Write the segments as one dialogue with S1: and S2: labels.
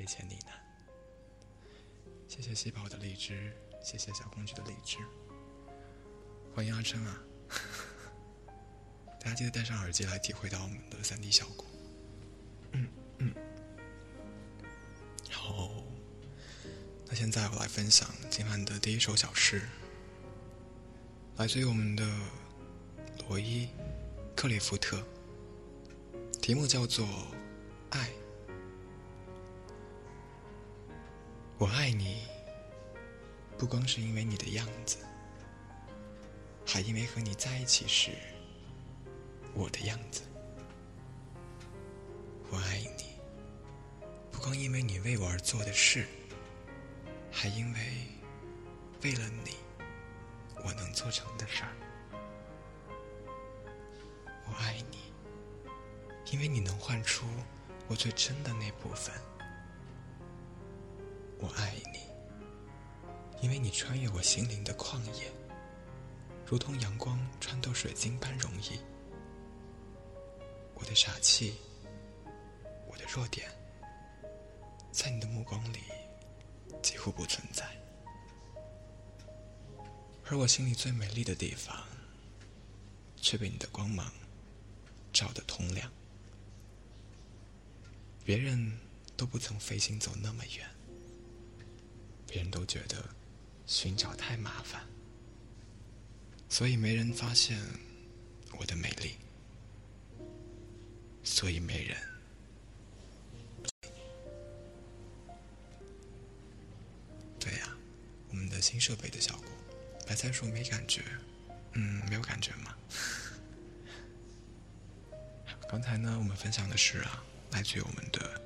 S1: 睡前呢喃。谢谢细宝的荔枝，谢谢小公举的荔枝。欢迎阿琛啊！大家记得戴上耳机来体会到我们的三 D 效果。嗯嗯。好，那现在我来分享今晚的第一首小诗，来自于我们的罗伊·克里夫特，题目叫做《我爱你，不光是因为你的样子，还因为和你在一起时我的样子。我爱你，不光因为你为我而做的事，还因为为了你我能做成的事儿。我爱你，因为你能唤出我最真的那部分。我爱你，因为你穿越我心灵的旷野，如同阳光穿透水晶般容易。我的傻气，我的弱点，在你的目光里几乎不存在，而我心里最美丽的地方，却被你的光芒照得通亮。别人都不曾费心走那么远。别人都觉得寻找太麻烦，所以没人发现我的美丽，所以没人。对呀，我们的新设备的效果，白菜说没感觉，嗯，没有感觉吗？刚才呢，我们分享的是啊，来自于我们的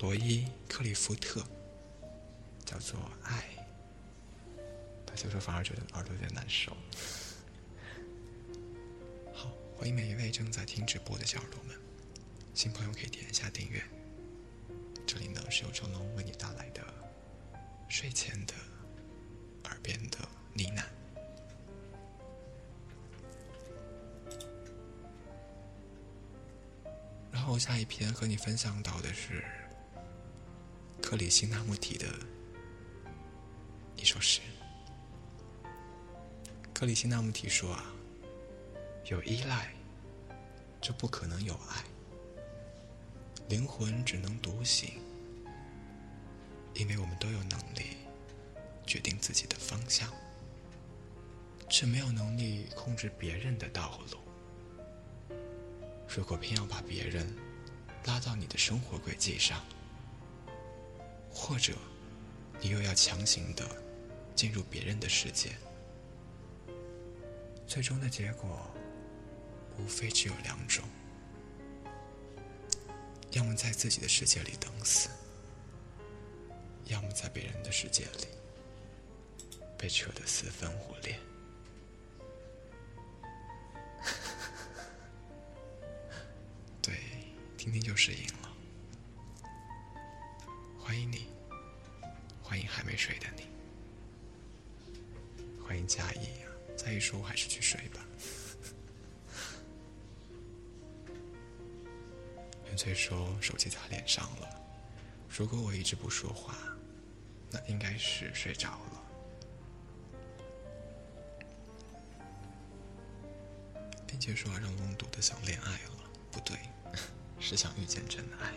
S1: 罗伊·克利夫特。叫做爱，他有时候反而觉得耳朵有点难受。好，欢迎每一位正在听直播的小耳朵们，新朋友可以点一下订阅。这里呢是由成龙为你带来的睡前的耳边的呢喃。然后下一篇和你分享到的是克里希那穆提的。一首诗，克里希那穆提说：“啊，有依赖，就不可能有爱。灵魂只能独行，因为我们都有能力决定自己的方向，却没有能力控制别人的道路。如果偏要把别人拉到你的生活轨迹上，或者你又要强行的。”进入别人的世界，最终的结果无非只有两种：要么在自己的世界里等死，要么在别人的世界里被扯得四分五裂。对，听听就是赢了。欢迎你，欢迎还没睡的你。欢迎嘉义啊！嘉义说：“我还是去睡吧。”元翠说：“手机砸脸上了。如果我一直不说话，那应该是睡着了。”并且说：“让龙读的想恋爱了，不对，是想遇见真爱。”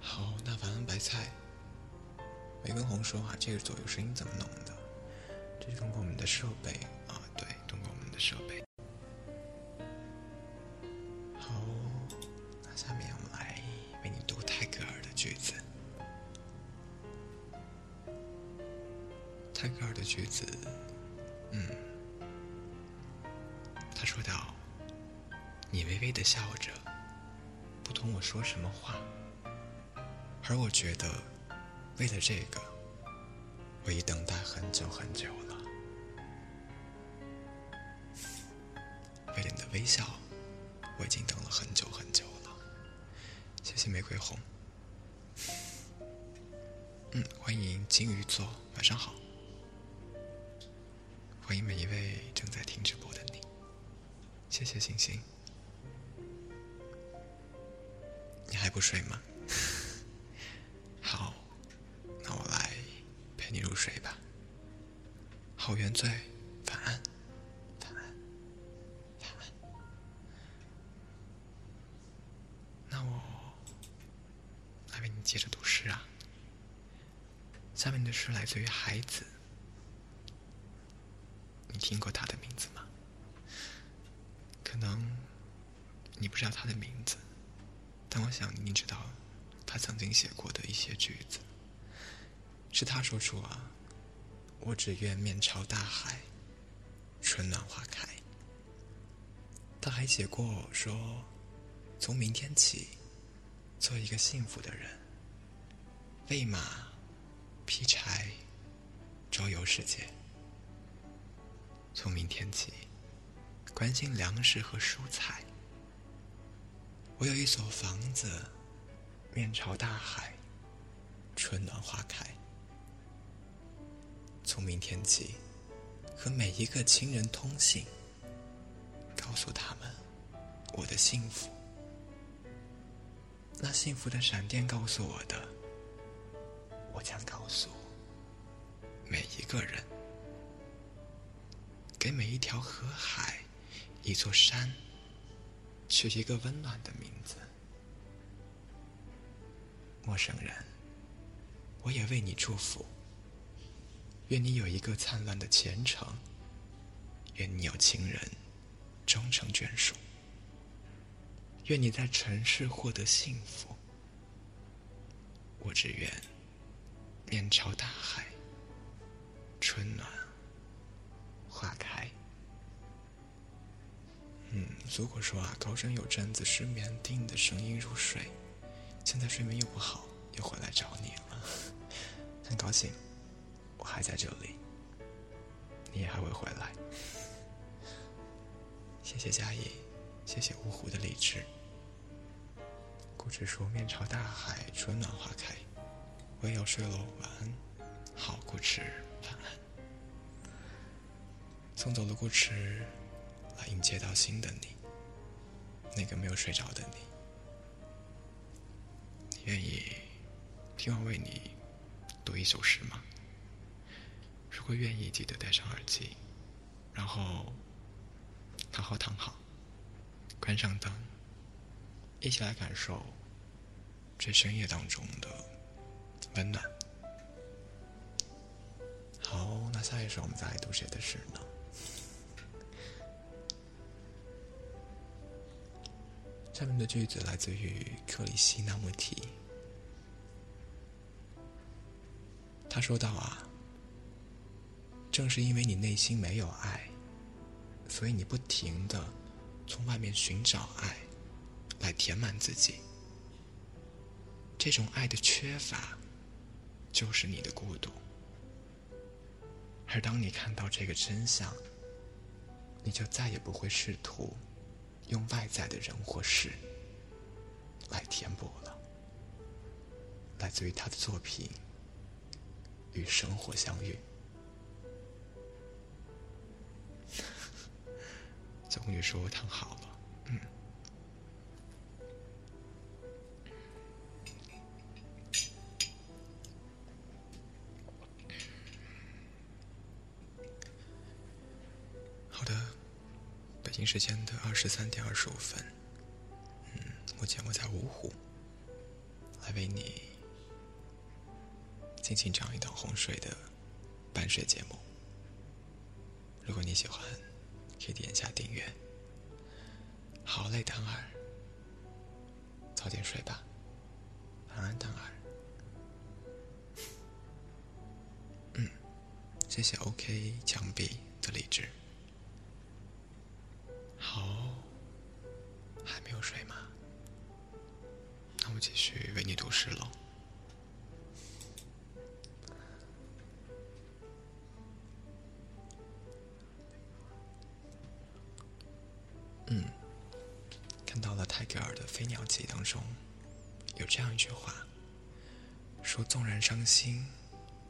S1: 好，那晚安白菜。梅根红说：“话，这个左右声音怎么弄的？”这是通过我们的设备啊，对，通过我们的设备。好，那下面我们来为你读泰戈尔的句子。泰戈尔的句子，嗯，他说道：“你微微的笑着，不同我说什么话，而我觉得，为了这个，我已等待很久很久了。”微笑我已经等了很久很久了。谢谢玫瑰红。嗯欢迎金鱼座晚上好。欢迎每一位正在听直播的你。谢谢星星。你还不睡吗？好那我来陪你入睡吧。好原罪。是来自于孩子，你听过他的名字吗？可能你不知道他的名字，但我想你知道他曾经写过的一些句子。是他说出啊。我只愿面朝大海，春暖花开。他还写过说，从明天起，做一个幸福的人，喂马，劈柴，周游世界。从明天起，关心粮食和蔬菜。我有一所房子，面朝大海，春暖花开。从明天起，和每一个亲人通信，告诉他们我的幸福。那幸福的闪电告诉我的，我将告诉每一个人。给每一条河海、一座山，取一个温暖的名字。陌生人，我也为你祝福。愿你有一个灿烂的前程，愿你有情人终成眷属，愿你在尘世获得幸福。我只愿面朝大海，春暖花开。嗯，如果说啊，高真有阵子失眠，听你的声音入睡，现在睡眠又不好，又回来找你了，很高兴。我还在这里，你也还会回来。谢谢嘉义，谢谢芜湖的荔枝。顾直说：“面朝大海，春暖花开。”我也要睡喽，晚安。好，顾直，晚安。送走了顾直，来迎接到新的你，那个没有睡着的你。你愿意听我为你读一首诗吗？如果愿意，记得戴上耳机，然后好好躺好，关上灯，一起来感受这深夜当中的温暖。好，那下一首我们再来读谁的诗呢？下面的句子来自于克里希那穆提，他说道啊。正是因为你内心没有爱，所以你不停的从外面寻找爱，来填满自己。这种爱的缺乏，就是你的孤独。而当你看到这个真相，你就再也不会试图用外在的人或事来填补了。来自于他的作品《与生活相遇》。终于说躺好了，嗯。时间的二十三点二十五分，嗯，目前我在芜湖，来为你进行这样一档洪水的半睡节目。如果你喜欢。可以点一下订阅。好嘞，汤儿，早点睡吧，晚安，汤儿。嗯，谢谢 OK 墙壁的励志。好，还没有睡吗？那我继续为你读诗喽。嗯，看到了泰戈尔的《飞鸟集》当中，有这样一句话，说：“纵然伤心，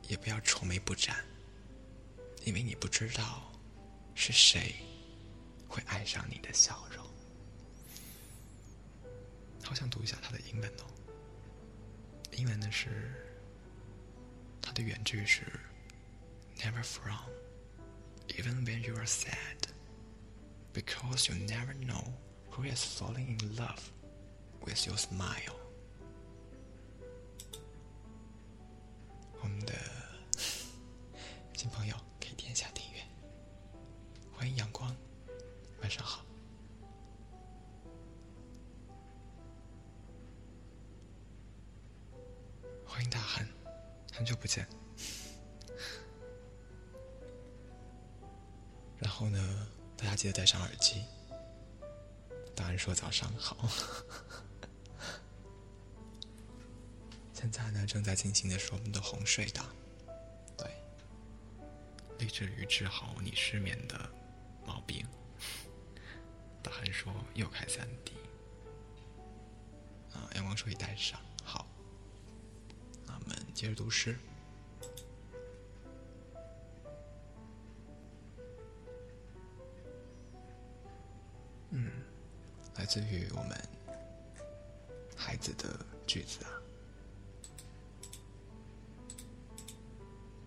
S1: 也不要愁眉不展，因为你不知道是谁会爱上你的笑容。”好想读一下他的英文哦。英文的是，他的原句是 never frown, even when you are sad, because you never know who is falling in love with your smile. 我们的新朋友 戴上耳机。大汉说早上好。现在呢，正在进行的是我们的哄睡档，对，立志于治好你失眠的毛病。大汉说又开三 D，啊，阳光说已戴上，好，那我们接着读诗。自于我们孩子的句子啊。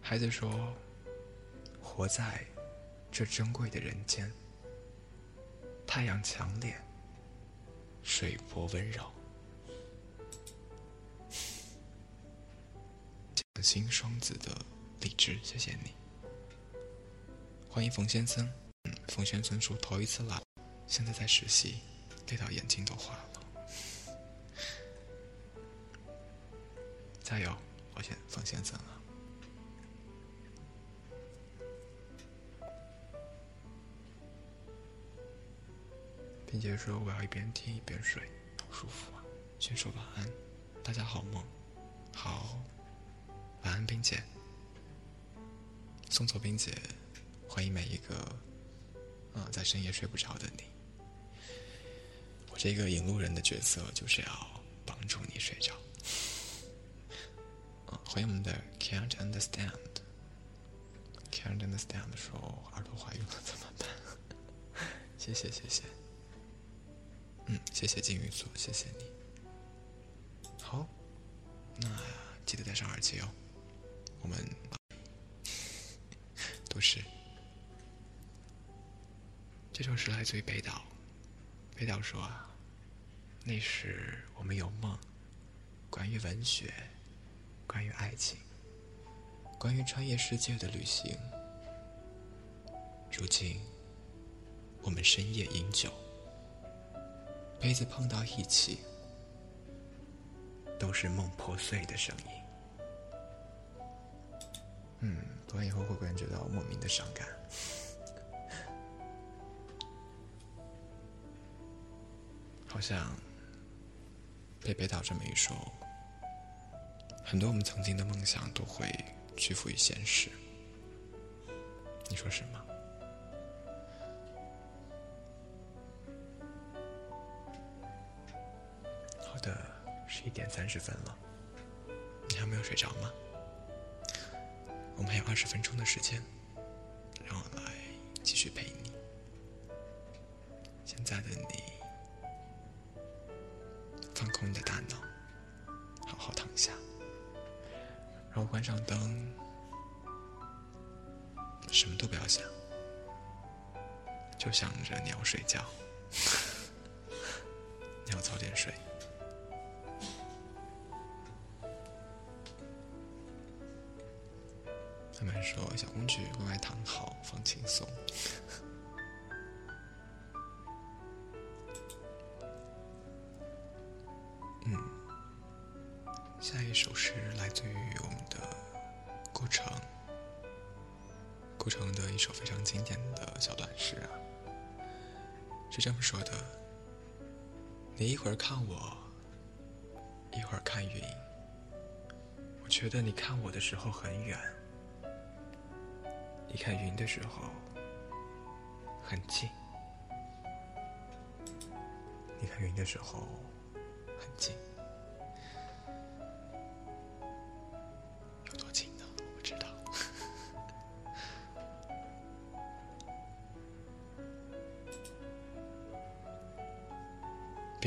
S1: 孩子说：“活在这珍贵的人间，太阳强烈，水波温柔，新双子的理智，谢谢你。欢迎冯先生，冯先生说头一次来，现在在实习，累到眼睛都花了。加油，我先冯先生了。”并且说：“我要一边听一边睡，好舒服啊！”先说晚安，大家好梦，好，晚安，冰姐，送走冰姐，欢迎每一个，啊，在深夜睡不着的你。这个引路人的角色就是要帮助你睡着。欢迎我们的 Can't Understand，Can't Understand 说耳朵怀孕了怎么办？谢谢，谢谢。嗯，谢谢金鱼座，谢谢你。好，那记得戴上耳机哦。我们 都是。这首诗来自于北岛。北岛说啊，那时我们有梦，关于文学，关于爱情，关于穿越世界的旅行。如今，我们深夜饮酒。杯子碰到一起，都是梦破碎的声音。嗯，读完以后会感觉到莫名的伤感。好像被北岛这么一说，很多我们曾经的梦想都会屈服于现实。你说是吗？好的十一点三十分了，你还没有睡着吗？我们还有二十分钟的时间，让我来继续陪你。现在的你，放空你的大脑，好好躺下，然后关上灯，什么都不要想，就想着你要睡觉，你要早点睡。他们说：“小公举，乖乖躺好，放轻松。”一首诗来自于我们的顾城，顾城的一首非常经典的小短诗啊，是这么说的：“你一会儿看我，一会儿看云，我觉得你看我的时候很远。”你看云的时候很近，你看云的时候很近，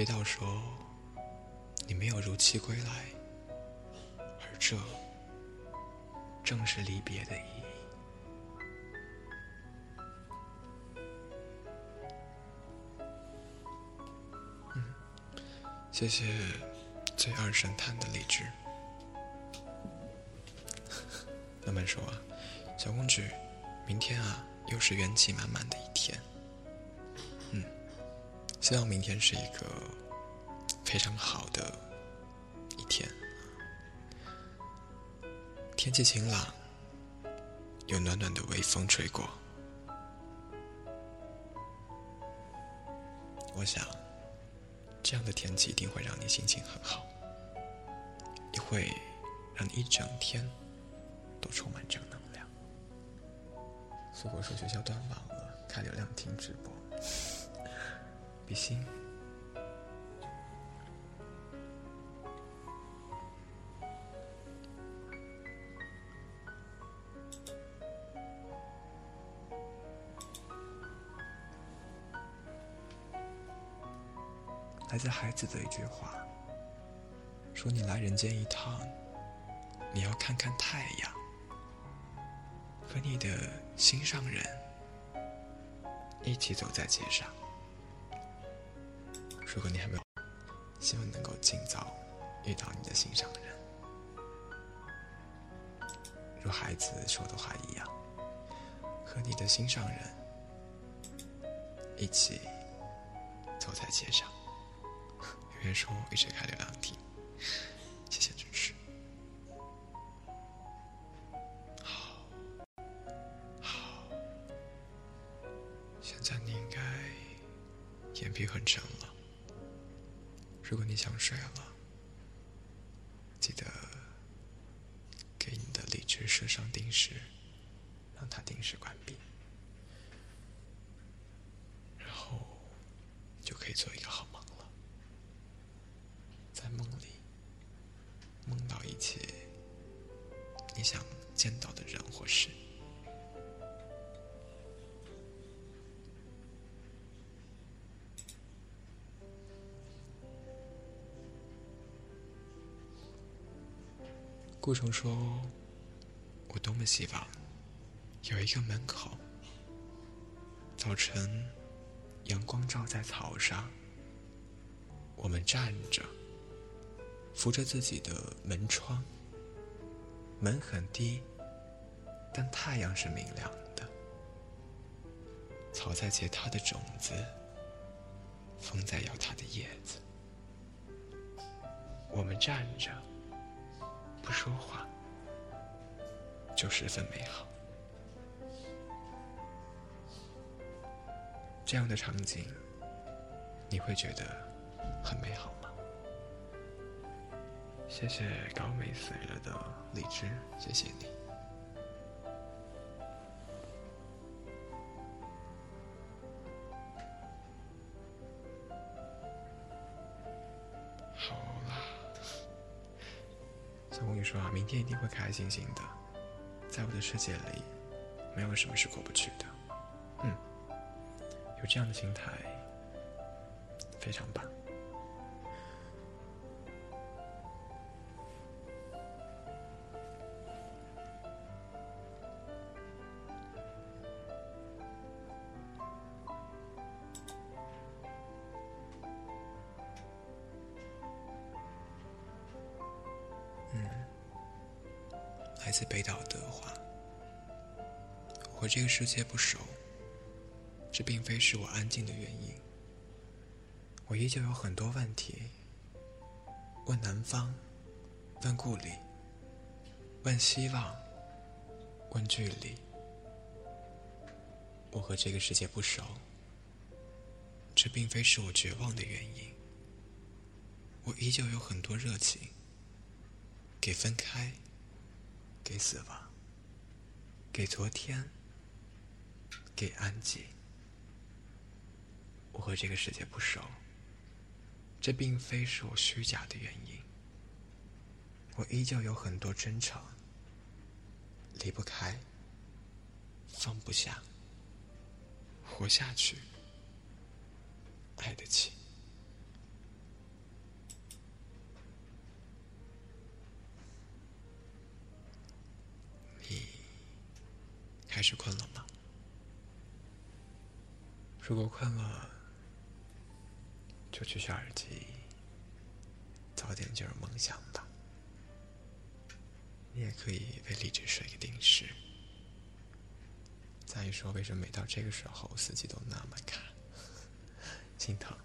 S1: 飞到说你没有如期归来而这正是离别的意义。嗯谢谢最二神探的理智慢慢说啊小公举明天啊又是元气满满的一天。希望明天是一个非常好的一天。天气晴朗，有暖暖的微风吹过。我想，这样的天气一定会让你心情很好，也会让你一整天都充满正能量。苏果说学校断网了，开流量听直播，比心。来自孩子的一句话，说：“你来人间一趟，你要看看太阳，和你的心上人一起走在街上。如果你还没有，希望能够尽早遇到你的心上人，如孩子说的话一样，和你的心上人一起走在街上。”有人说一直开流量听，谢谢支持。好，好，现在你应该眼皮很沉了。如果你想睡了，记得给你的理智设上定时，让它定时关闭，然后就可以做一个好梦了。在梦里，梦到一切你想见到的人或事。顾城说：“我多么希望有一个门口，早晨阳光照在草上，我们站着。”扶着自己的门窗，门很低，但太阳是明亮的。草在结它的种子，风在摇它的叶子。我们站着，不说话，就十分美好。这样的场景，你会觉得很美好吗。谢谢高美死了的荔枝，谢谢你。我跟你说啊，明天一定会开开心心的，在我的世界里，没有什么是过不去的。嗯，有这样的心态，非常棒。来自北岛的话：“和这个世界不熟，这并非是我安静的原因。我依旧有很多问题，问南方，问故里，问希望，问距离。我和这个世界不熟，这并非是我绝望的原因。我依旧有很多热情，给分开。”给死亡，给昨天，给安静。我和这个世界不熟，这并非是我虚假的原因。我依旧有很多真诚，离不开，放不下，活下去，爱得起。开始困了吗？如果困了，就取下耳机，早点进入梦乡吧。你也可以为励志设一个定时。再说，为什么每到这个时候，四季都那么卡，心疼？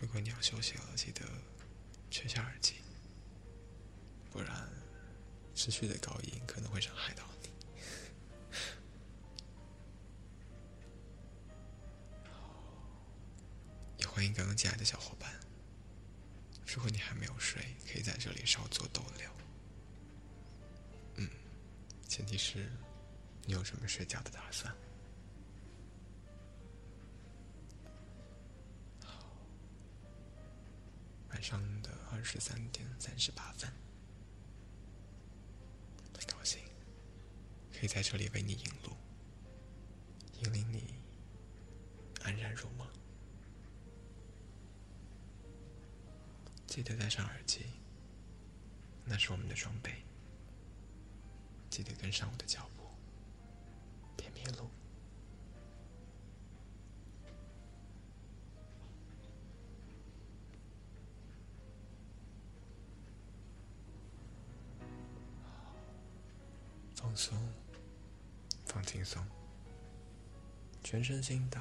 S1: 如果你要休息了，记得取下耳机，不然持续的高音可能会伤害到你。也欢迎刚刚进来的小伙伴。如果你还没有睡，可以在这里稍作逗留。嗯，前提是你有什么睡觉的打算。二十三点三十八分，很高兴可以在这里为你引路，引领你安然入梦。记得戴上耳机，那是我们的装备。记得跟上我的脚步，全身心的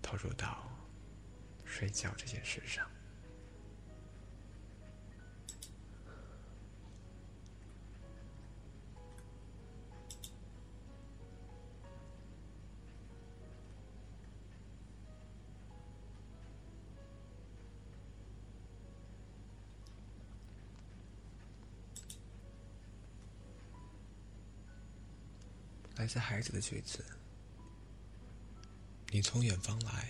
S1: 投入到睡觉这件事上。来自孩子的句子：“你从远方来，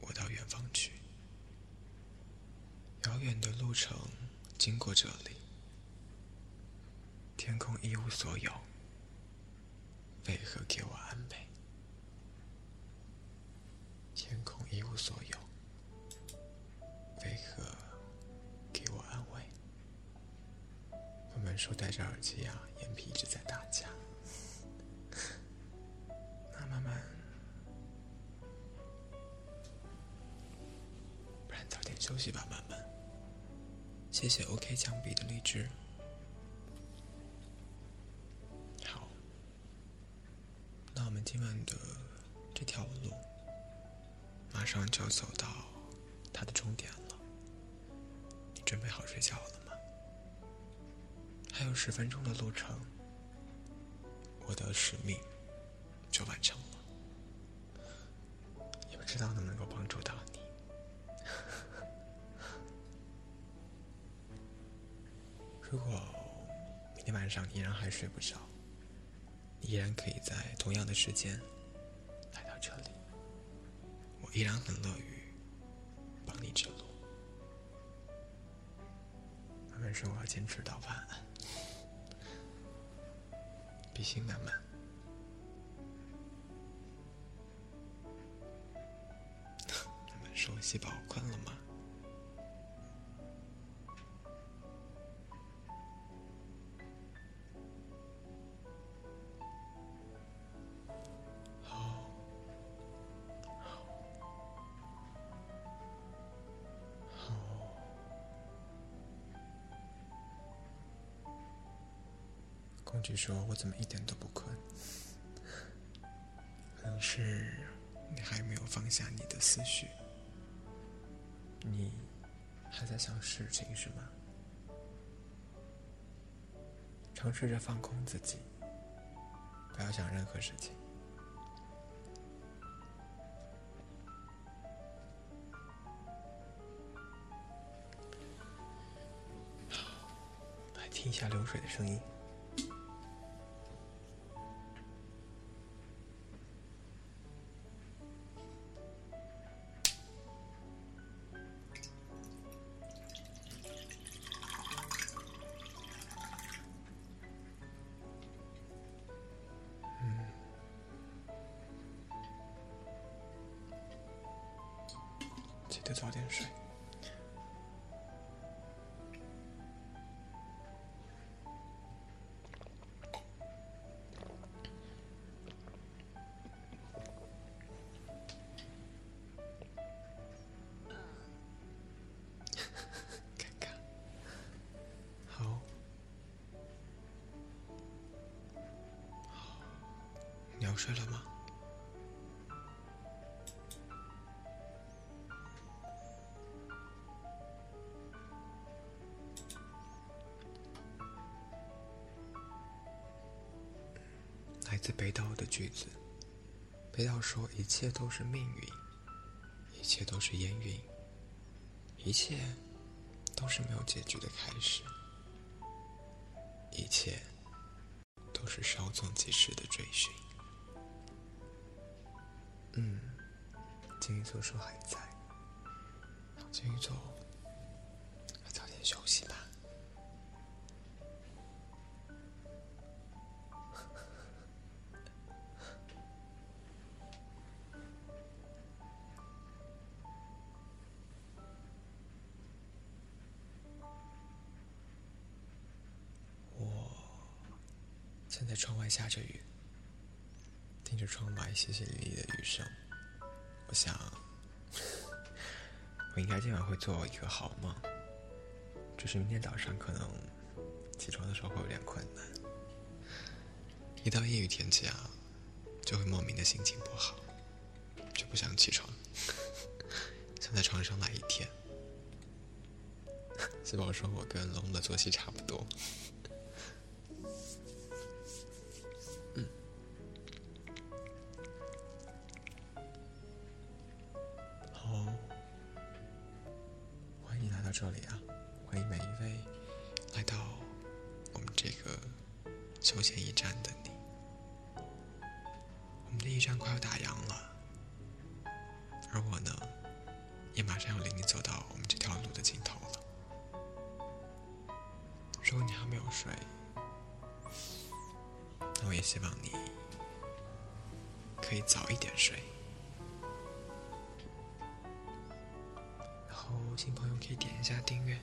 S1: 我到远方去。遥远的路程经过这里，天空一无所有，为何给我安慰？天空一无所有，为何给我安慰？”我们说，戴着耳机呀，眼皮一直在打架。那慢慢，休息吧，慢慢。谢谢 OK 墙壁的荔枝。好，那我们今晚的这条路，马上就要走到它的终点了。你准备好睡觉了吗？还有十分钟的路程，我的使命。就完成了，也不知道能不能够帮如果明天晚上依然还睡不着，依然可以在同样的时间来到这里，我依然很乐于帮你指路。慢慢说，我要坚持到晚安，比心 慢慢。说细胞困了吗？说：“我怎么一点都不困？可能是你还没有放下你的思绪。”你还在想事情是吗？尝试着放空自己，不要想任何事情。来听一下流水的声音。要睡了吗？来自北岛的句子。北岛说：“一切都是命运，一切都是烟云，一切都是没有结局的开始，一切都是稍纵即逝的追寻。”嗯，金鱼座说还在。金鱼座，早点休息吧。我现在窗外下着雨。着窗外淅淅沥沥的雨声，我想，我应该今晚会做一个好梦。只是明天早上可能起床的时候会有点困难。一到阴雨天气啊，就会莫名的心情不好，就不想起床，想在床上赖一天。四宝说我跟龙的作息差不多。新朋友可以点一下订阅。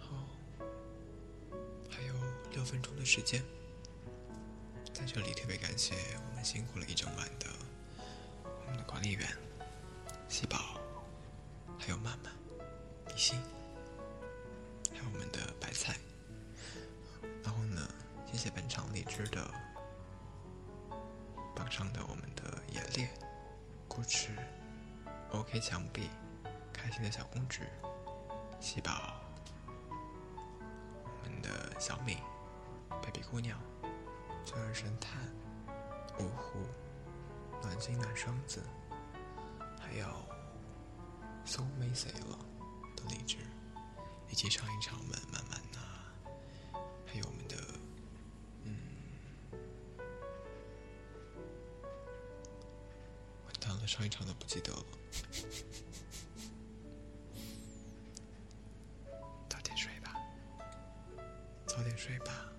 S1: 好，还有六分钟的时间，在这里特别感谢我们辛苦了一整晚的我们的管理员黑墙壁、开心的小公主、喜宝、我们的小敏、baby 姑娘、钻儿神探、芜湖、暖心暖双子，还有。so 没谁了的荔枝，以及上一场我们慢慢呐，还有我们的嗯，完蛋了，上一场都不记得了。早点睡吧，早点睡吧，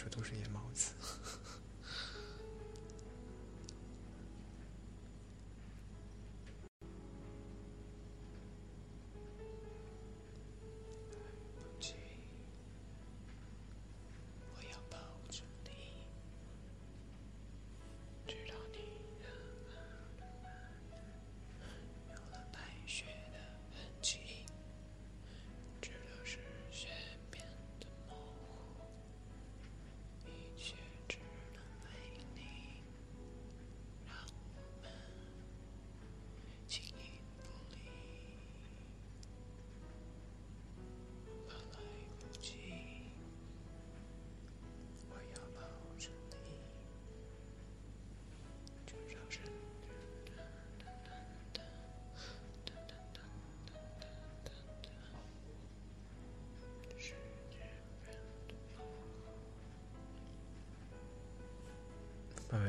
S1: 说都是夜猫子。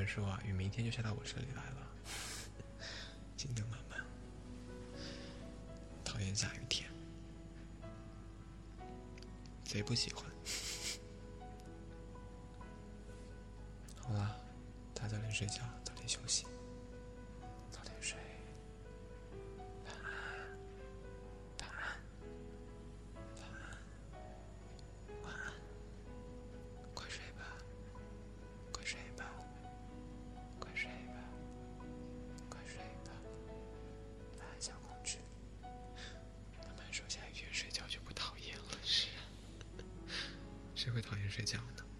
S1: 人说啊，雨明天就下到我这里来了。进度慢慢。讨厌下雨天。贼不喜欢。谁会讨厌睡觉呢？